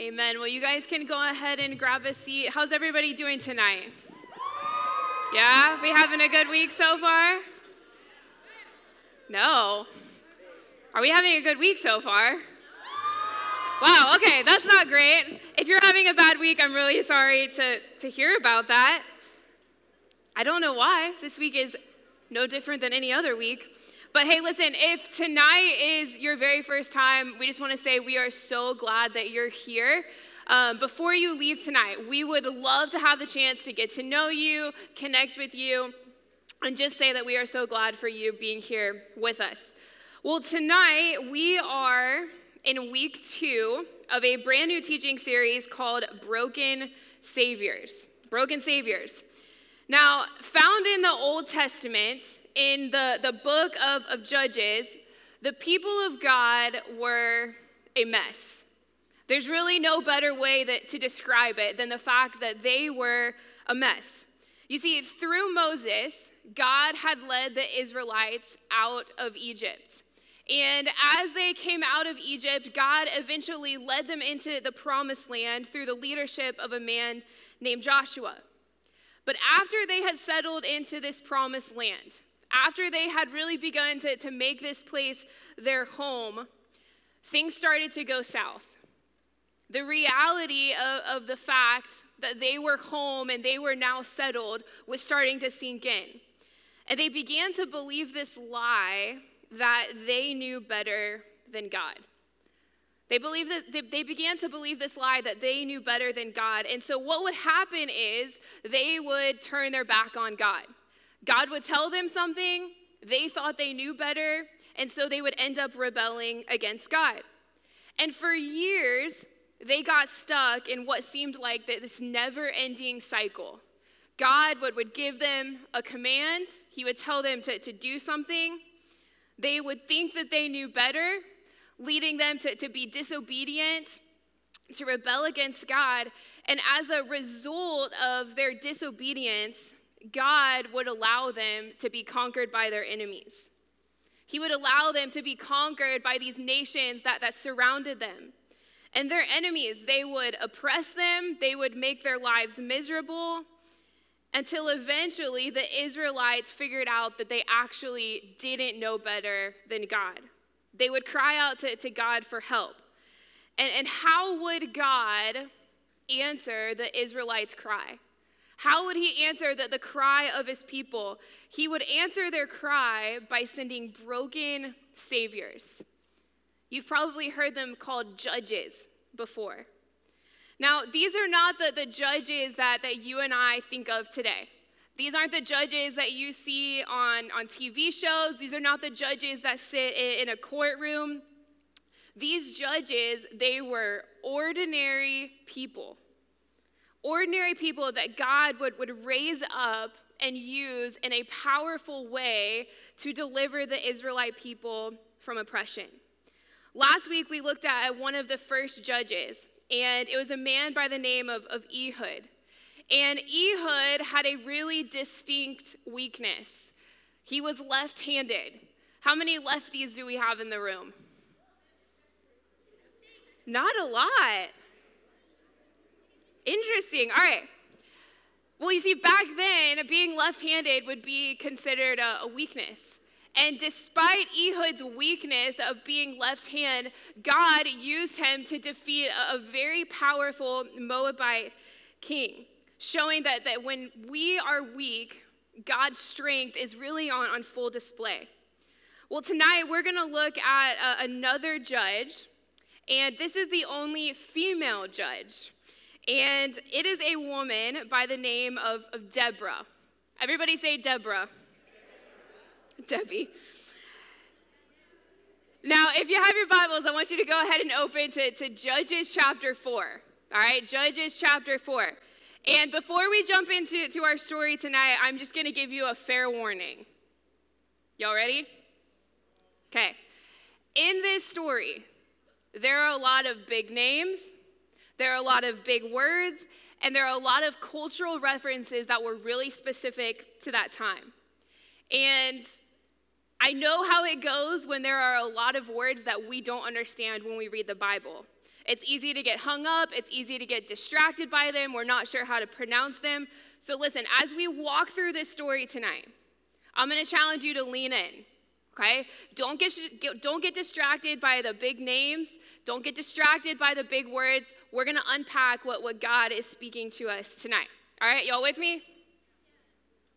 Amen. Well, you guys can go ahead and grab a seat. How's everybody doing tonight? Yeah, we having a good week so far? No. Are we having a good week so far? Wow, okay, that's not great. If you're having a bad week, I'm really sorry to, to hear about that. I don't know why. This week is no different than any other week. But hey, listen, if tonight is your very first time, we just want to say we are so glad that you're here. Um, before you leave tonight, we would love to have the chance to get to know you, connect with you, and just say that we are so glad for you being here with us. Well, tonight we are in week two of a brand new teaching series called Broken Saviors. Broken Saviors. Now, found in the Old Testament, in the, the book of, of Judges, the people of God were a mess. There's really no better way that, to describe it than the fact that they were a mess. You see, through Moses, God had led the Israelites out of Egypt. And as they came out of Egypt, God eventually led them into the promised land through the leadership of a man named Joshua. But after they had settled into this promised land, after they had really begun to, to make this place their home, things started to go south. The reality of, of the fact that they were home and they were now settled was starting to sink in. And they began to believe this lie that they knew better than God. They believed that they began to believe this lie that they knew better than God. And so what would happen is they would turn their back on God. God would tell them something, they thought they knew better, and so they would end up rebelling against God. And for years, they got stuck in what seemed like this never ending cycle. God would, would give them a command, He would tell them to, to do something, they would think that they knew better, leading them to, to be disobedient, to rebel against God. And as a result of their disobedience, God would allow them to be conquered by their enemies. He would allow them to be conquered by these nations that, that surrounded them. And their enemies, they would oppress them, they would make their lives miserable, until eventually the Israelites figured out that they actually didn't know better than God. They would cry out to, to God for help. And, and how would God answer the Israelites' cry? How would he answer the, the cry of his people? He would answer their cry by sending broken saviors. You've probably heard them called judges before. Now, these are not the, the judges that, that you and I think of today. These aren't the judges that you see on, on TV shows. These are not the judges that sit in, in a courtroom. These judges, they were ordinary people. Ordinary people that God would, would raise up and use in a powerful way to deliver the Israelite people from oppression. Last week, we looked at one of the first judges, and it was a man by the name of, of Ehud. And Ehud had a really distinct weakness. He was left handed. How many lefties do we have in the room? Not a lot. Interesting. All right. Well, you see, back then, being left handed would be considered a, a weakness. And despite Ehud's weakness of being left hand, God used him to defeat a, a very powerful Moabite king, showing that, that when we are weak, God's strength is really on, on full display. Well, tonight we're going to look at uh, another judge, and this is the only female judge. And it is a woman by the name of, of Deborah. Everybody say Deborah. Debbie. Now, if you have your Bibles, I want you to go ahead and open to, to Judges chapter 4. All right, Judges chapter 4. And before we jump into to our story tonight, I'm just going to give you a fair warning. Y'all ready? Okay. In this story, there are a lot of big names, there are a lot of big words, and there are a lot of cultural references that were really specific to that time. And I know how it goes when there are a lot of words that we don't understand when we read the Bible. It's easy to get hung up, it's easy to get distracted by them. We're not sure how to pronounce them. So, listen, as we walk through this story tonight, I'm to challenge you to lean in. Okay? Don't get, don't get distracted by the big names. Don't get distracted by the big words. We're going to unpack what, what God is speaking to us tonight. All right, y'all with me?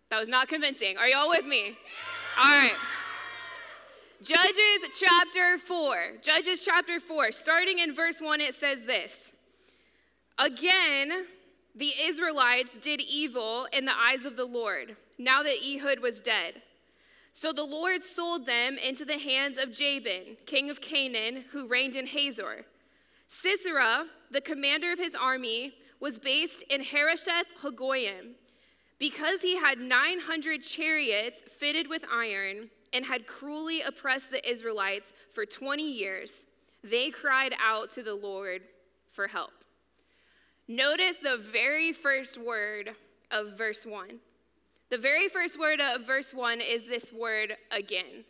That was not convincing. Are y'all with me? All right. Judges chapter 4. Judges chapter 4. Starting in verse 1, it says this Again, the Israelites did evil in the eyes of the Lord, now that Ehud was dead. So the Lord sold them into the hands of Jabin, king of Canaan, who reigned in Hazor. Sisera, the commander of his army, was based in Harosheth Hagoyim. Because he had 900 chariots fitted with iron and had cruelly oppressed the Israelites for 20 years, they cried out to the Lord for help. Notice the very first word of verse 1. The very first word of verse 1 is this word again.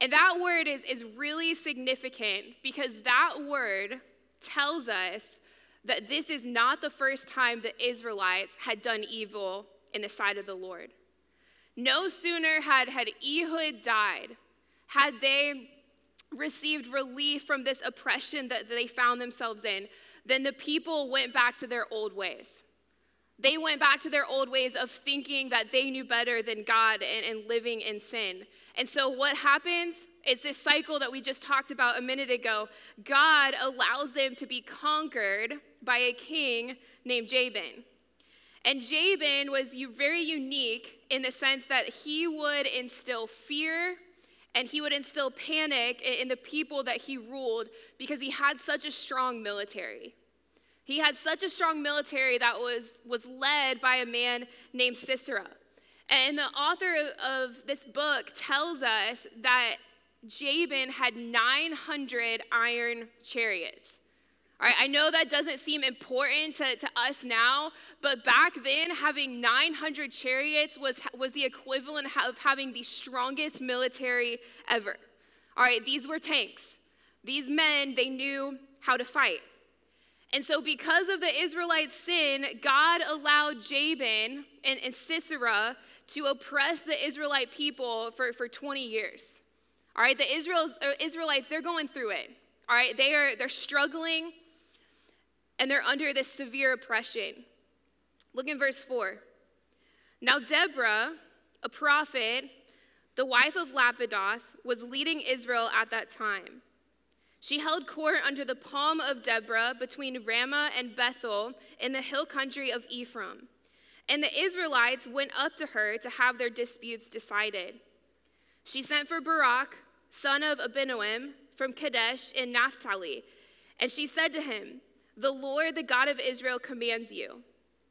And that word is, is really significant because that word tells us that this is not the first time the Israelites had done evil in the sight of the Lord. No sooner had, had Ehud died, had they received relief from this oppression that they found themselves in, then the people went back to their old ways. They went back to their old ways of thinking that they knew better than God and, and living in sin. And so, what happens is this cycle that we just talked about a minute ago. God allows them to be conquered by a king named Jabin. And Jabin was very unique in the sense that he would instill fear and he would instill panic in the people that he ruled because he had such a strong military. He had such a strong military that was, was led by a man named Sisera. And the author of this book tells us that Jabin had 900 iron chariots. All right, I know that doesn't seem important to, to us now, but back then, having 900 chariots was, was the equivalent of having the strongest military ever. All right, these were tanks. These men, they knew how to fight. And so, because of the Israelites' sin, God allowed Jabin and, and Sisera to oppress the Israelite people for, for 20 years. All right, the uh, Israelites, they're going through it. All right, they are, they're struggling and they're under this severe oppression. Look in verse 4. Now, Deborah, a prophet, the wife of Lapidoth, was leading Israel at that time. She held court under the palm of Deborah between Ramah and Bethel in the hill country of Ephraim. And the Israelites went up to her to have their disputes decided. She sent for Barak, son of Abinoam, from Kadesh in Naphtali, and she said to him, The Lord, the God of Israel, commands you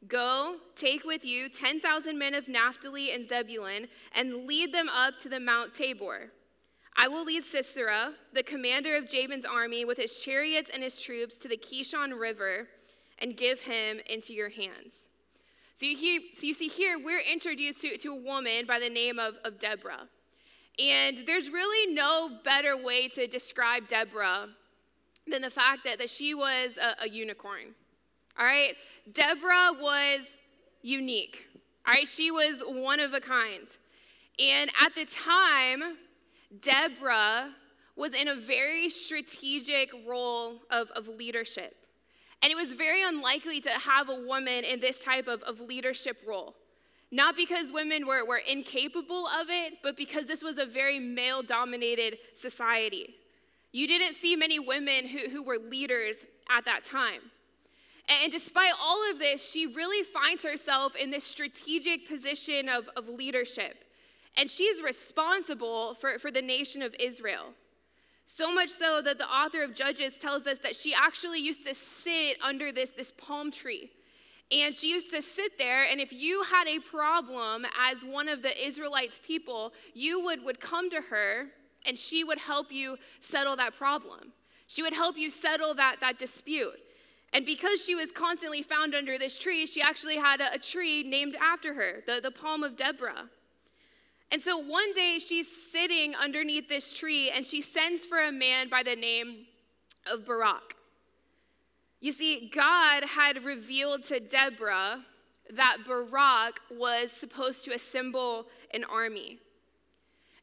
Go, take with you 10,000 men of Naphtali and Zebulun, and lead them up to the Mount Tabor. I will lead Sisera, the commander of Jabin's army, with his chariots and his troops to the Kishon River and give him into your hands. So you, hear, so you see here, we're introduced to, to a woman by the name of, of Deborah. And there's really no better way to describe Deborah than the fact that, that she was a, a unicorn. All right? Deborah was unique. All right? She was one of a kind. And at the time, Deborah was in a very strategic role of, of leadership. And it was very unlikely to have a woman in this type of, of leadership role. Not because women were, were incapable of it, but because this was a very male dominated society. You didn't see many women who, who were leaders at that time. And despite all of this, she really finds herself in this strategic position of, of leadership. And she's responsible for, for the nation of Israel. So much so that the author of Judges tells us that she actually used to sit under this, this palm tree. And she used to sit there, and if you had a problem as one of the Israelites' people, you would, would come to her and she would help you settle that problem. She would help you settle that, that dispute. And because she was constantly found under this tree, she actually had a, a tree named after her, the, the palm of Deborah. And so one day she's sitting underneath this tree and she sends for a man by the name of Barak. You see, God had revealed to Deborah that Barak was supposed to assemble an army.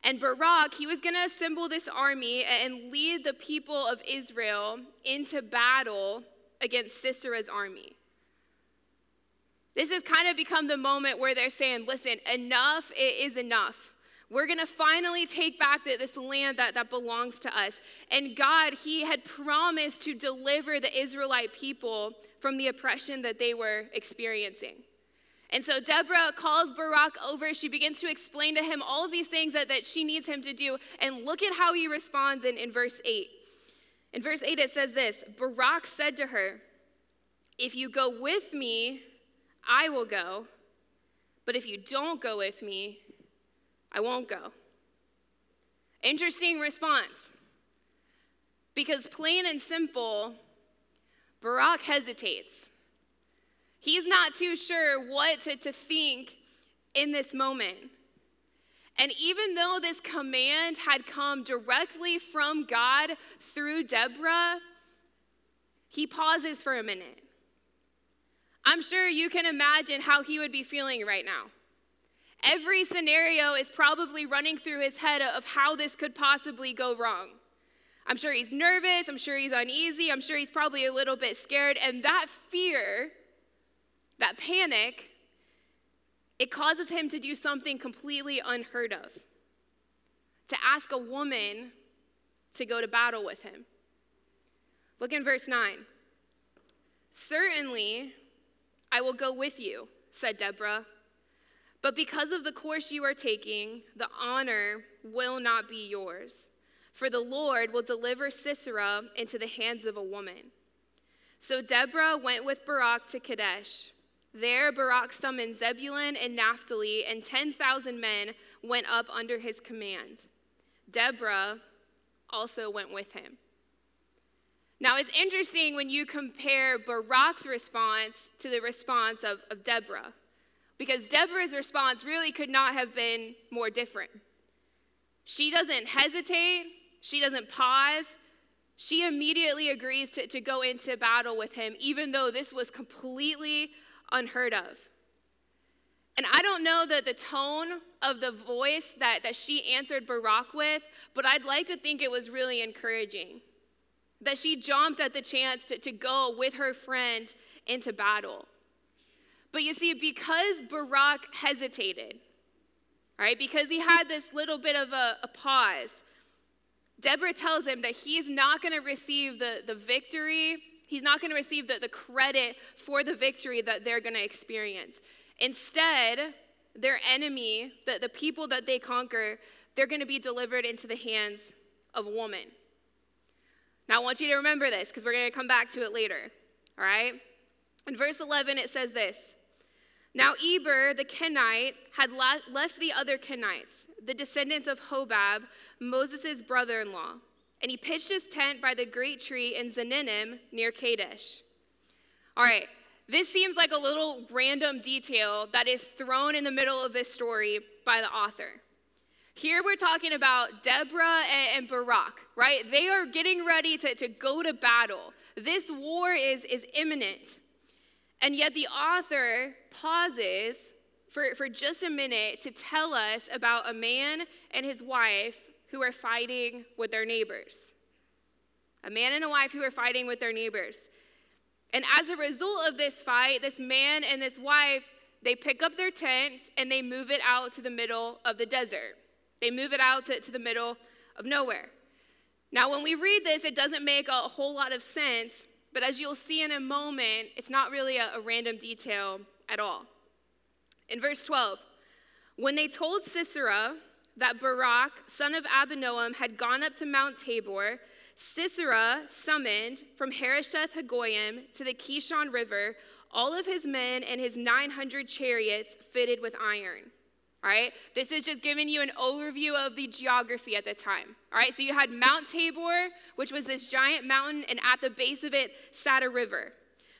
And Barak, he was going to assemble this army and lead the people of Israel into battle against Sisera's army. This has kind of become the moment where they're saying, listen, enough is enough. We're going to finally take back this land that, that belongs to us. And God, He had promised to deliver the Israelite people from the oppression that they were experiencing. And so Deborah calls Barak over. She begins to explain to him all of these things that, that she needs him to do. And look at how he responds in, in verse 8. In verse 8, it says this Barak said to her, If you go with me, I will go. But if you don't go with me, I won't go. Interesting response. Because plain and simple, Barak hesitates. He's not too sure what to, to think in this moment. And even though this command had come directly from God through Deborah, he pauses for a minute. I'm sure you can imagine how he would be feeling right now. Every scenario is probably running through his head of how this could possibly go wrong. I'm sure he's nervous, I'm sure he's uneasy, I'm sure he's probably a little bit scared, and that fear that panic, it causes him to do something completely unheard of to ask a woman to go to battle with him. Look in verse 9. Certainly, I will go with you, said Deborah. But because of the course you are taking, the honor will not be yours. For the Lord will deliver Sisera into the hands of a woman. So Deborah went with Barak to Kadesh. There, Barak summoned Zebulun and Naphtali, and 10,000 men went up under his command. Deborah also went with him. Now, it's interesting when you compare Barak's response to the response of, of Deborah, because Deborah's response really could not have been more different. She doesn't hesitate, she doesn't pause. She immediately agrees to, to go into battle with him, even though this was completely unheard of. And I don't know the, the tone of the voice that, that she answered Barak with, but I'd like to think it was really encouraging. That she jumped at the chance to, to go with her friend into battle. But you see, because Barak hesitated, right, because he had this little bit of a, a pause, Deborah tells him that he's not going to receive the, the victory He's not going to receive the, the credit for the victory that they're going to experience. Instead, their enemy, the, the people that they conquer, they're going to be delivered into the hands of a woman. Now, I want you to remember this because we're going to come back to it later. All right? In verse 11, it says this Now, Heber the Kenite had left the other Kenites, the descendants of Hobab, Moses' brother in law and he pitched his tent by the great tree in Zaanannim near Kadesh. All right, this seems like a little random detail that is thrown in the middle of this story by the author. Here we're talking about Deborah and Barak, right? They are getting ready to, to go to battle. This war is, is imminent. And yet the author pauses for, for just a minute to tell us about a man and his wife who are fighting with their neighbors. A man and a wife who are fighting with their neighbors. And as a result of this fight, this man and this wife, they pick up their tent and they move it out to the middle of the desert. They move it out to, to the middle of nowhere. Now, when we read this, it doesn't make a whole lot of sense, but as you'll see in a moment, it's not really a, a random detail at all. In verse 12, when they told Sisera, that Barak, son of Abinoam, had gone up to Mount Tabor, Sisera summoned from Harosheth Hagoyim to the Kishon River all of his men and his 900 chariots fitted with iron. All right, this is just giving you an overview of the geography at the time. All right, so you had Mount Tabor, which was this giant mountain, and at the base of it sat a river.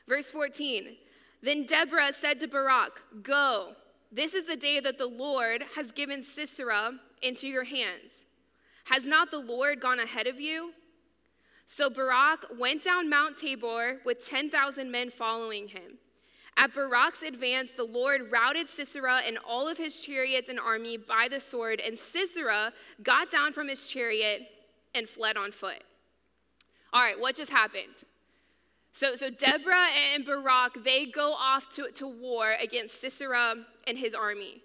Verse 14 Then Deborah said to Barak, Go, this is the day that the Lord has given Sisera into your hands. Has not the Lord gone ahead of you? So Barak went down Mount Tabor with 10,000 men following him. At Barak's advance, the Lord routed Sisera and all of his chariots and army by the sword, and Sisera got down from his chariot and fled on foot. All right, what just happened? So, so Deborah and Barak, they go off to, to war against Sisera and his army.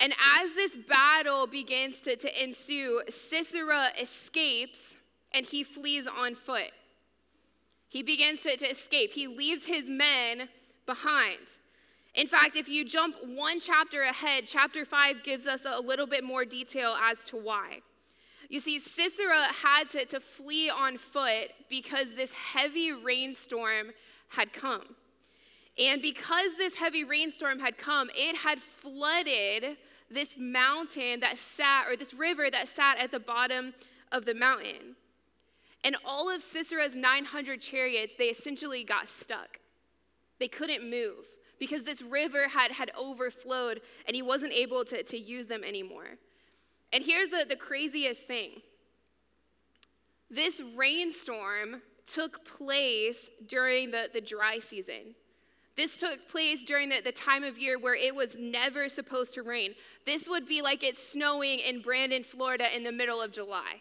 And as this battle begins to, to ensue, Sisera escapes and he flees on foot. He begins to, to escape. He leaves his men behind. In fact, if you jump one chapter ahead, chapter 5 gives us a little bit more detail as to why. You see, Sisera had to, to flee on foot because this heavy rainstorm had come. And because this heavy rainstorm had come, it had flooded this mountain that sat, or this river that sat at the bottom of the mountain. And all of Sisera's 900 chariots, they essentially got stuck. They couldn't move because this river had, had overflowed and he wasn't able to, to use them anymore. And here's the, the craziest thing this rainstorm took place during the, the dry season. This took place during the, the time of year where it was never supposed to rain. This would be like it's snowing in Brandon, Florida in the middle of July.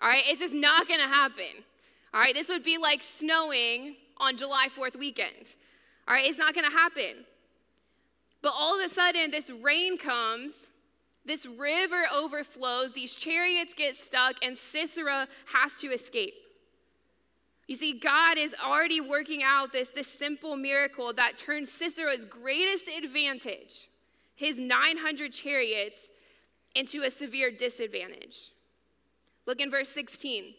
All right, it's just not gonna happen. All right, this would be like snowing on July 4th weekend. All right, it's not gonna happen. But all of a sudden, this rain comes this river overflows, these chariots get stuck, and Sisera has to escape. You see, God is already working out this, this simple miracle that turns Sisera's greatest advantage, his 900 chariots, into a severe disadvantage. Look in verse 16.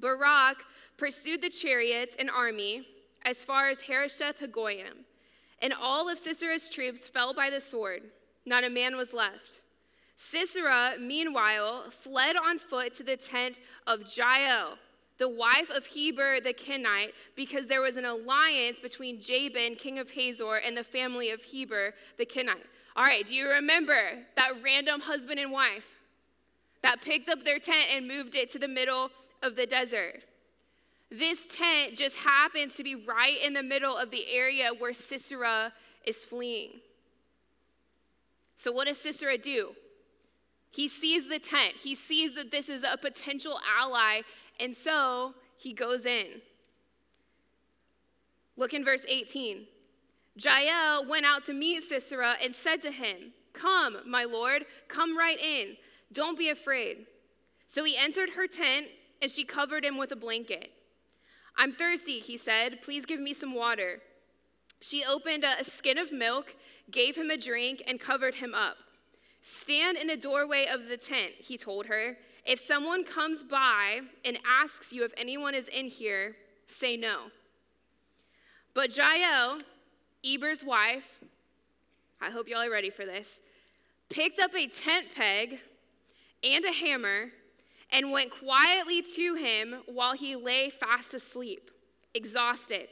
Barak pursued the chariots and army as far as Harosheth Hagoyim, and all of Sisera's troops fell by the sword. Not a man was left. Sisera, meanwhile, fled on foot to the tent of Jael, the wife of Heber the Kenite, because there was an alliance between Jabin, king of Hazor, and the family of Heber the Kenite. All right, do you remember that random husband and wife that picked up their tent and moved it to the middle of the desert? This tent just happens to be right in the middle of the area where Sisera is fleeing. So, what does Sisera do? He sees the tent, he sees that this is a potential ally, and so he goes in. Look in verse 18. Jael went out to meet Sisera and said to him, Come, my lord, come right in. Don't be afraid. So he entered her tent, and she covered him with a blanket. I'm thirsty, he said. Please give me some water. She opened a skin of milk, gave him a drink, and covered him up. Stand in the doorway of the tent, he told her. If someone comes by and asks you if anyone is in here, say no. But Jael, Heber's wife, I hope y'all are ready for this, picked up a tent peg and a hammer and went quietly to him while he lay fast asleep, exhausted.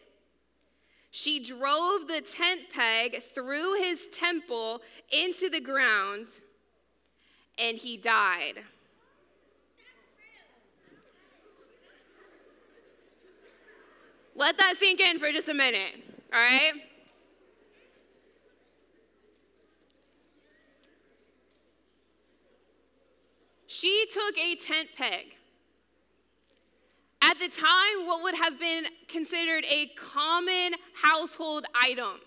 She drove the tent peg through his temple into the ground, and he died. Let that sink in for just a minute, all right? She took a tent peg at the time, what would have been considered a common household item.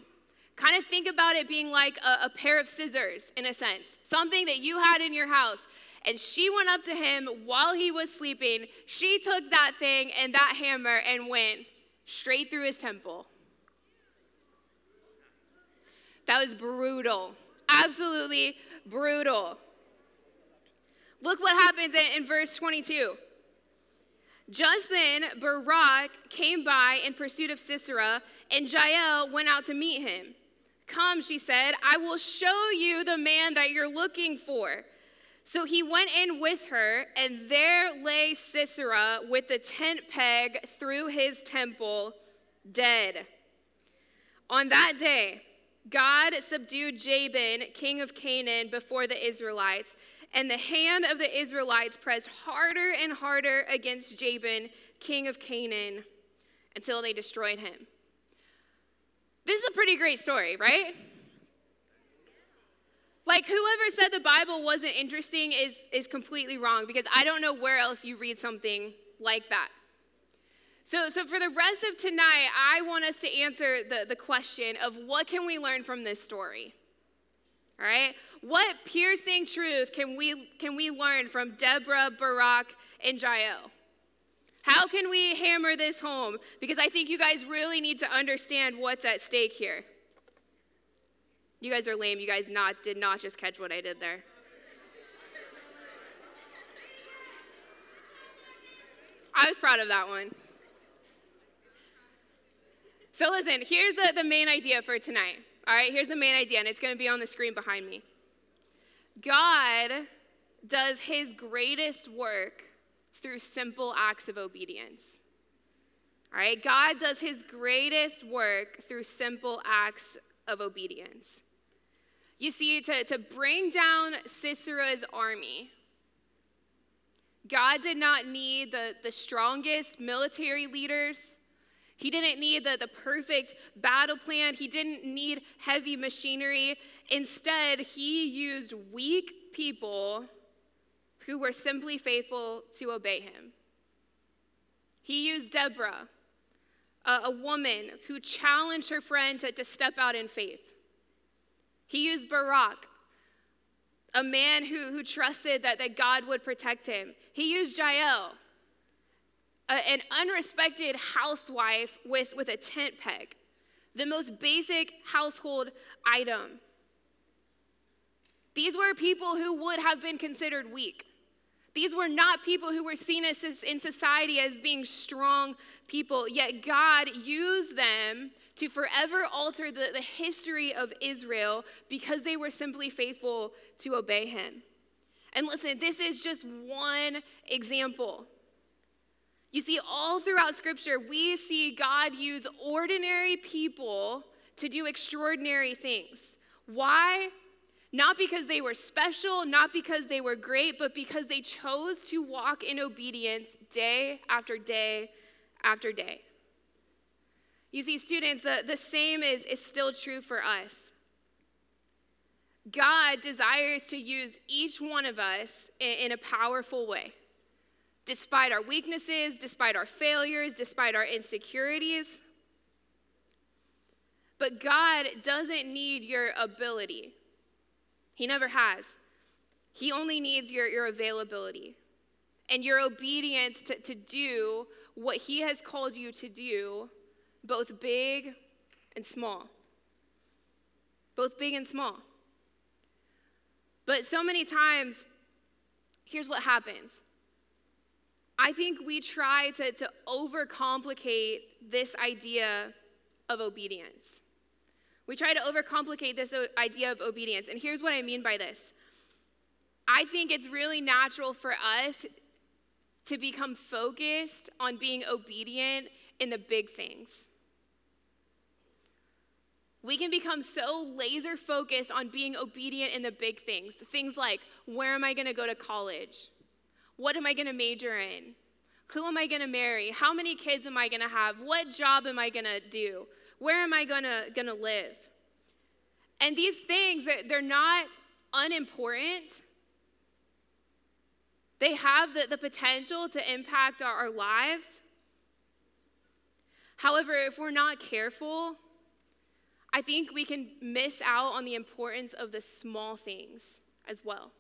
Kind of think about it being like a, a, pair of scissors, in a sense, something that you had in your house. And she went up to him while he was sleeping. She took that thing and that hammer and went straight through his temple. That was brutal. Absolutely brutal. Look what happens in, in verse 22. Just then, Barak came by in pursuit of Sisera, and Jael went out to meet him. Come, she said, I will show you the man that you're looking for. So he went in with her, and there lay Sisera with the tent peg through his temple, dead. On that day, God subdued Jabin, king of Canaan, before the Israelites and the hand of the Israelites pressed harder and harder against Jabin, king of Canaan, until they destroyed him. This is a pretty great story, right? Like, whoever said the Bible wasn't interesting is, is completely wrong because I don't know where else you read something like that. So, so for the rest of tonight, I want us to answer the, the question of what can we learn from this story? All right? What piercing truth can we, can we learn from Deborah, Barak, and Jael? How can we hammer this home? Because I think you guys really need to understand what's at stake here. You guys are lame. You guys not did not just catch what I did there. I was proud of that one. So listen, here's the, the main idea for tonight. All right, here's the main idea, and it's going to be on the screen behind me. God does his greatest work through simple acts of obedience. All right, God does his greatest work through simple acts of obedience. You see, to, to bring down Sisera's army, God did not need the, the strongest military leaders. He didn't need the, the perfect battle plan. He didn't need heavy machinery. Instead, he used weak people who were simply faithful to obey him. He used Deborah, a, a woman who challenged her friend to, to step out in faith. He used Barak, a man who, who trusted that, that God would protect him. He used Jael, a, an unrespected housewife with, with a tent peg, the most basic household item. These were people who would have been considered weak. These were not people who were seen as, in society as being strong people, yet God used them to forever alter the, the history of Israel because they were simply faithful to obey him. And listen, this is just one example. You see, all throughout Scripture, we see God use ordinary people to do extraordinary things. Why? Not because they were special, not because they were great, but because they chose to walk in obedience day after day after day. You see, students, the, the same is, is still true for us. God desires to use each one of us in, in a powerful way. Despite our weaknesses, despite our failures, despite our insecurities. But God doesn't need your ability, He never has. He only needs your, your availability and your obedience to, to do what He has called you to do both big and small. Both big and small. But so many times, here's what happens. I think we try to, to overcomplicate this idea of obedience. We try to overcomplicate this idea of obedience. And here's what I mean by this I think it's really natural for us to become focused on being obedient in the big things. We can become so laser focused on being obedient in the big things. Things like, where am I going to go to college? What am I going to major in? Who am I going to marry? How many kids am I going to have? What job am I going to do? Where am I going to live? And these things, they're not unimportant. They have the, the potential to impact our, our lives. However, if we're not careful, I think we can miss out on the importance of the small things as well.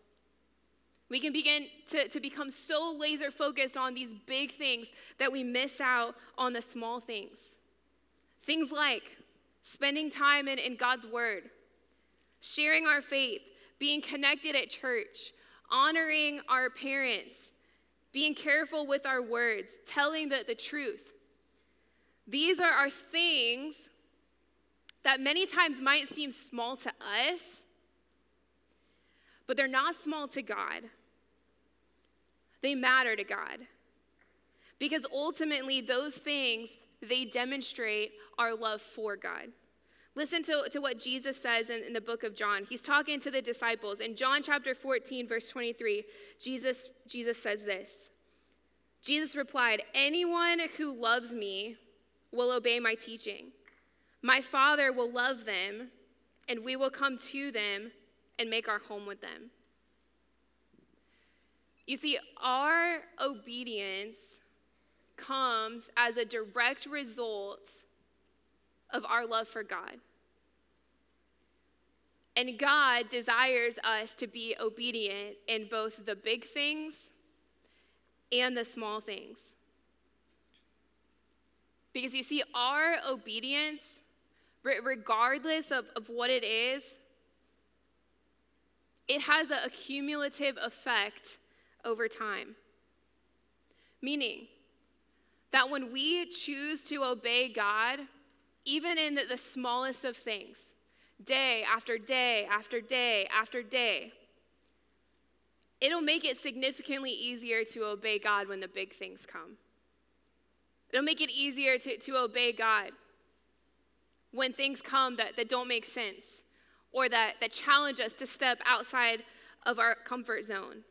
We can begin to, to become so laser focused on these big things that we miss out on the small things. Things like spending time in, in God's Word, sharing our faith, being connected at church, honoring our parents, being careful with our words, telling the, the truth. These are our things that many times might seem small to us, but they're not small to God. They matter to God. Because ultimately, those things, they demonstrate our love for God. Listen to, to what Jesus says in, in the book of John. He's talking to the disciples. In John chapter 14, verse 23, Jesus, Jesus says this Jesus replied, Anyone who loves me will obey my teaching. My Father will love them, and we will come to them and make our home with them. You see, our obedience comes as a direct result of our love for God. And God desires us to be obedient in both the big things and the small things. Because you see, our obedience, regardless of, of what it is, it has a cumulative effect over time. Meaning that when we choose to obey God, even in the, smallest of things, day after day after day after day, it'll make it significantly easier to obey God when the big things come. It'll make it easier to, to obey God when things come that, that don't make sense or that, that challenge us to step outside of our comfort zone.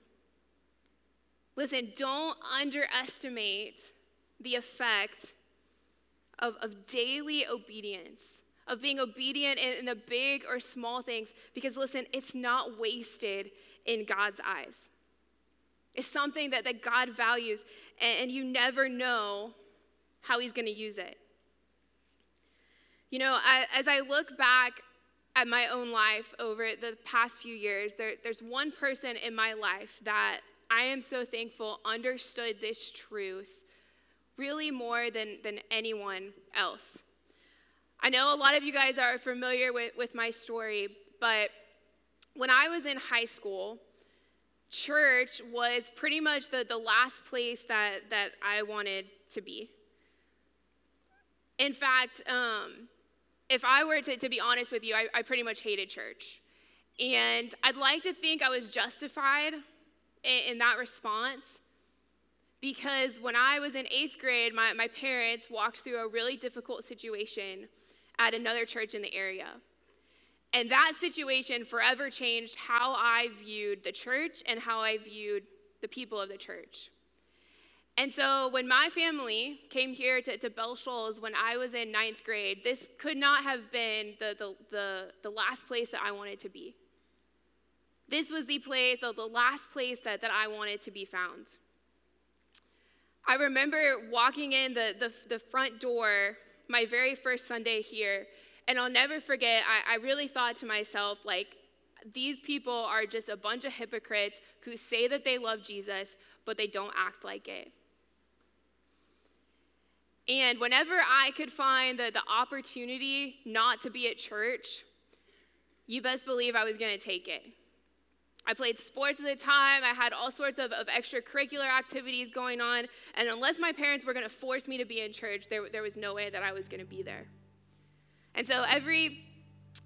Listen, don't underestimate the effect of, of daily obedience, of being obedient in, in the big or small things, because listen, it's not wasted in God's eyes. It's something that, that God values, and, and you never know how He's going to use it. You know, I, as I look back at my own life over the past few years, there, there's one person in my life that I am so thankful understood this truth really more than, than anyone else. I know a lot of you guys are familiar with, with my story, but when I was in high school, church was pretty much the, the last place that, that I wanted to be. In fact, um, if I were to, to be honest with you, I, I pretty much hated church. And I'd like to think I was justified in, that response because when I was in eighth grade, my, my parents walked through a really difficult situation at another church in the area. And that situation forever changed how I viewed the church and how I viewed the people of the church. And so when my family came here to, to Bell Shoals when I was in ninth grade, this could not have been the, the, the, the last place that I wanted to be. This was the place, the, the last place that, that I wanted to be found. I remember walking in the, the, the front door my very first Sunday here, and I'll never forget, I, I really thought to myself, like, these people are just a bunch of hypocrites who say that they love Jesus, but they don't act like it. And whenever I could find the, the opportunity not to be at church, you best believe I was going to take it. I played sports at the time. I had all sorts of, of extracurricular activities going on. And unless my parents were going to force me to be in church, there, there was no way that I was going to be there. And so every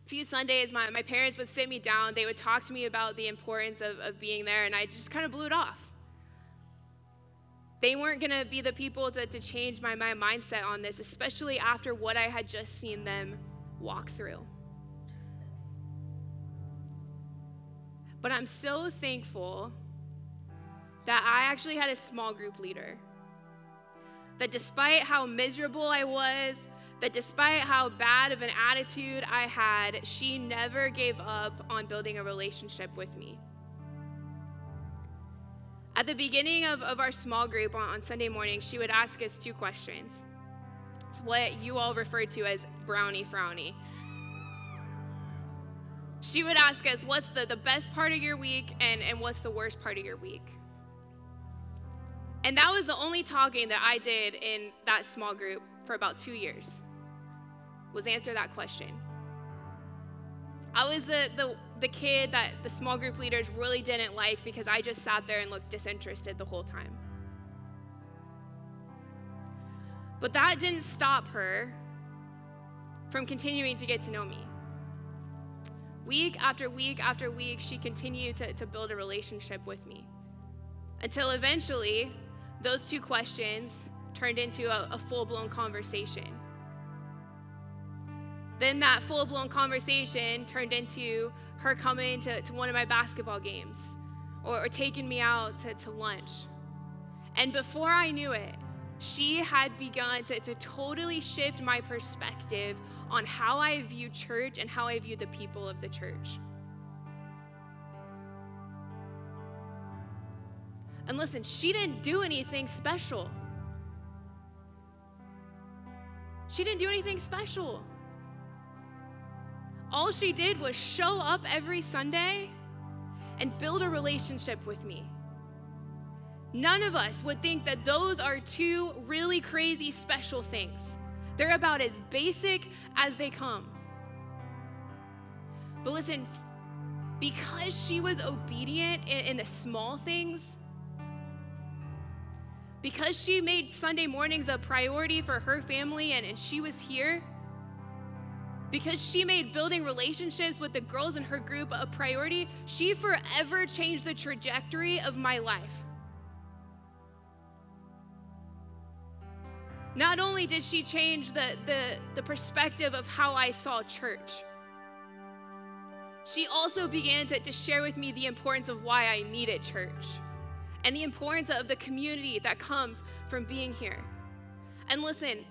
few Sundays, my, my parents would sit me down. They would talk to me about the importance of, of being there, and I just kind of blew it off. They weren't going to be the people to, to change my, my mindset on this, especially after what I had just seen them walk through. But I'm so thankful that I actually had a small group leader. That despite how miserable I was, that despite how bad of an attitude I had, she never gave up on building a relationship with me. At the beginning of, of our small group on, on Sunday morning, she would ask us two questions. It's what you all refer to as brownie frowny. She would ask us, What's the, the best part of your week and, and what's the worst part of your week? And that was the only talking that I did in that small group for about two years, was answer that question. I was the, the, the kid that the small group leaders really didn't like because I just sat there and looked disinterested the whole time. But that didn't stop her from continuing to get to know me. Week after week after week, she continued to, to build a relationship with me until eventually those two questions turned into a, a full blown conversation. Then that full blown conversation turned into her coming to, to one of my basketball games or, or taking me out to, to lunch. And before I knew it, she had begun to, to totally shift my perspective on how I view church and how I view the people of the church. And listen, she didn't do anything special. She didn't do anything special. All she did was show up every Sunday and build a relationship with me. None of us would think that those are two really crazy special things. They're about as basic as they come. But listen, because she was obedient in, in, the small things, because she made Sunday mornings a priority for her family and, and she was here, because she made building relationships with the girls in her group a priority, she forever changed the trajectory of my life. Not only did she change the, the, the perspective of how I saw church, she also began to, to share with me the importance of why I needed church and the importance of the community that comes from being here. And listen,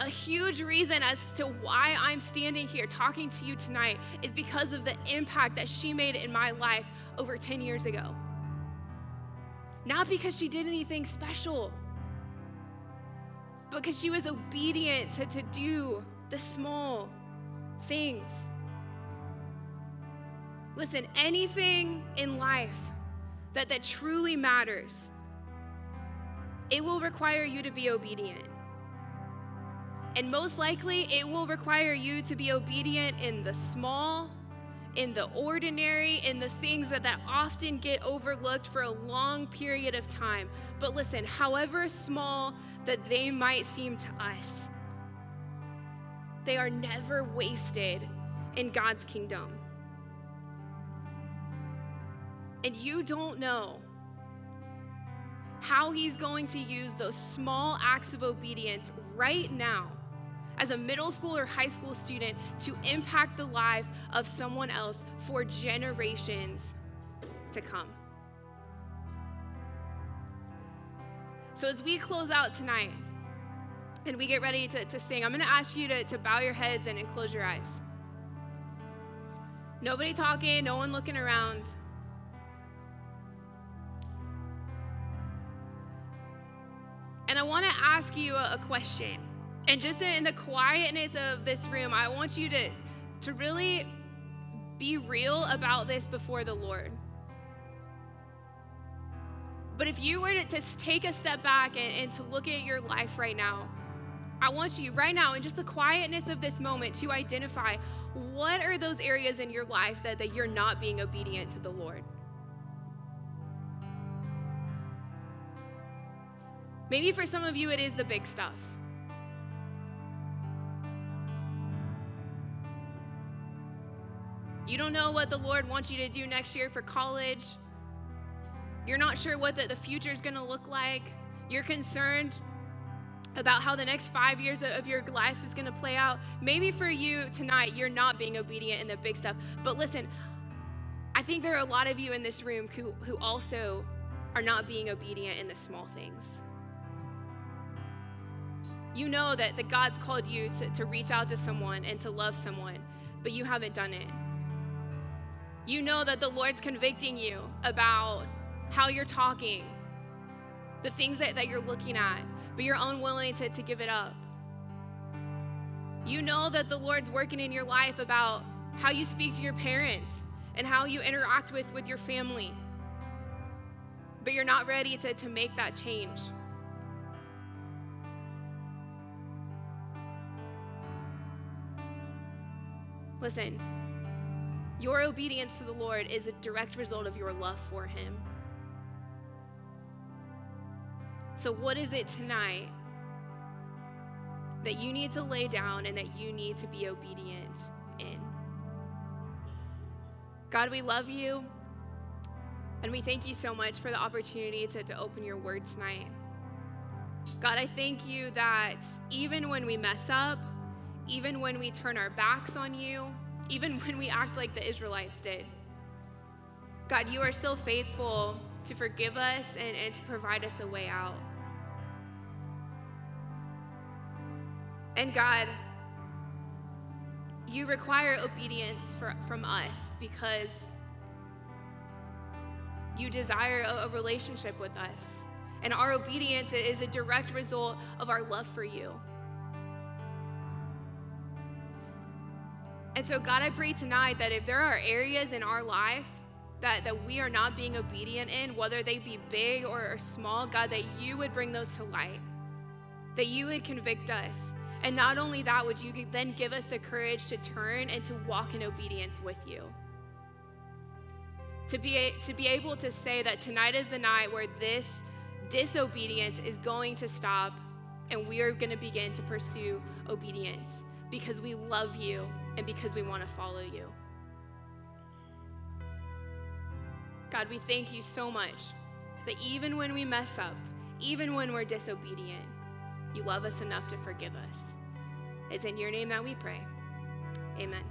a huge reason as to why I'm standing here talking to you tonight is because of the impact that she made in my life over 10 years ago. Not because she did anything special because she was obedient to, to do the small things. Listen, anything in life that, that truly matters, it will require you to be obedient. And most likely, it will require you to be obedient in the small, in the ordinary, in the things that, that often get overlooked for a long period of time. But listen, however small that they might seem to us, they are never wasted in God's kingdom. And you don't know how He's going to use those small acts of obedience right now as a middle school or high school student to impact the life of someone else for generations to come. So, as we close out tonight and we get ready to, to sing, I'm going to ask you to, to bow your heads and, and close your eyes. Nobody talking, no one looking around. And I want to ask you a, a question. And just in the quietness of this room, I want you to, to really be real about this before the Lord. But if you were to, take a step back and, and to look at your life right now, I want you right now, in just the quietness of this moment, to identify what are those areas in your life that, that you're not being obedient to the Lord. Maybe for some of you, it is the big stuff. You don't know what the Lord wants you to do next year for college. You're not sure what the, the future is going to look like. You're concerned about how the next five years of your life is going to play out. Maybe for you tonight, you're not being obedient in the big stuff. But listen, I think there are a lot of you in this room who, who also are not being obedient in the small things. You know that, that God's called you to, to reach out to someone and to love someone, but you haven't done it. You know that the Lord's convicting you about how you're talking, the things that, that you're looking at, but you're unwilling to, to give it up. You know that the Lord's working in your life about how you speak to your parents and how you interact with, with your family, but you're not ready to, to make that change. Listen, your obedience to the Lord is a direct result of your love for Him. So, what is it tonight that you need to lay down and that you need to be obedient in? God, we love you. And we thank you so much for the opportunity to, to open your word tonight. God, I thank you that even when we mess up, even when we turn our backs on you, even when we act like the Israelites did. God, you are still faithful to forgive us and, and to provide us a way out. And God, you require obedience for, from us because you desire a, a relationship with us. And our obedience is a direct result of our love for you. And so, God, I pray tonight that if there are areas in our life that, that we are not being obedient in, whether they be big or, or small, God, that you would bring those to light, that you would convict us. And not only that, would you then give us the courage to turn and to walk in obedience with you? To be, to be able to say that tonight is the night where this disobedience is going to stop and we are going to begin to pursue obedience because we love you and because we want to follow you. God, we thank you so much that even when we mess up, even when we're disobedient, you love us enough to forgive us. It's in your name that we pray. Amen.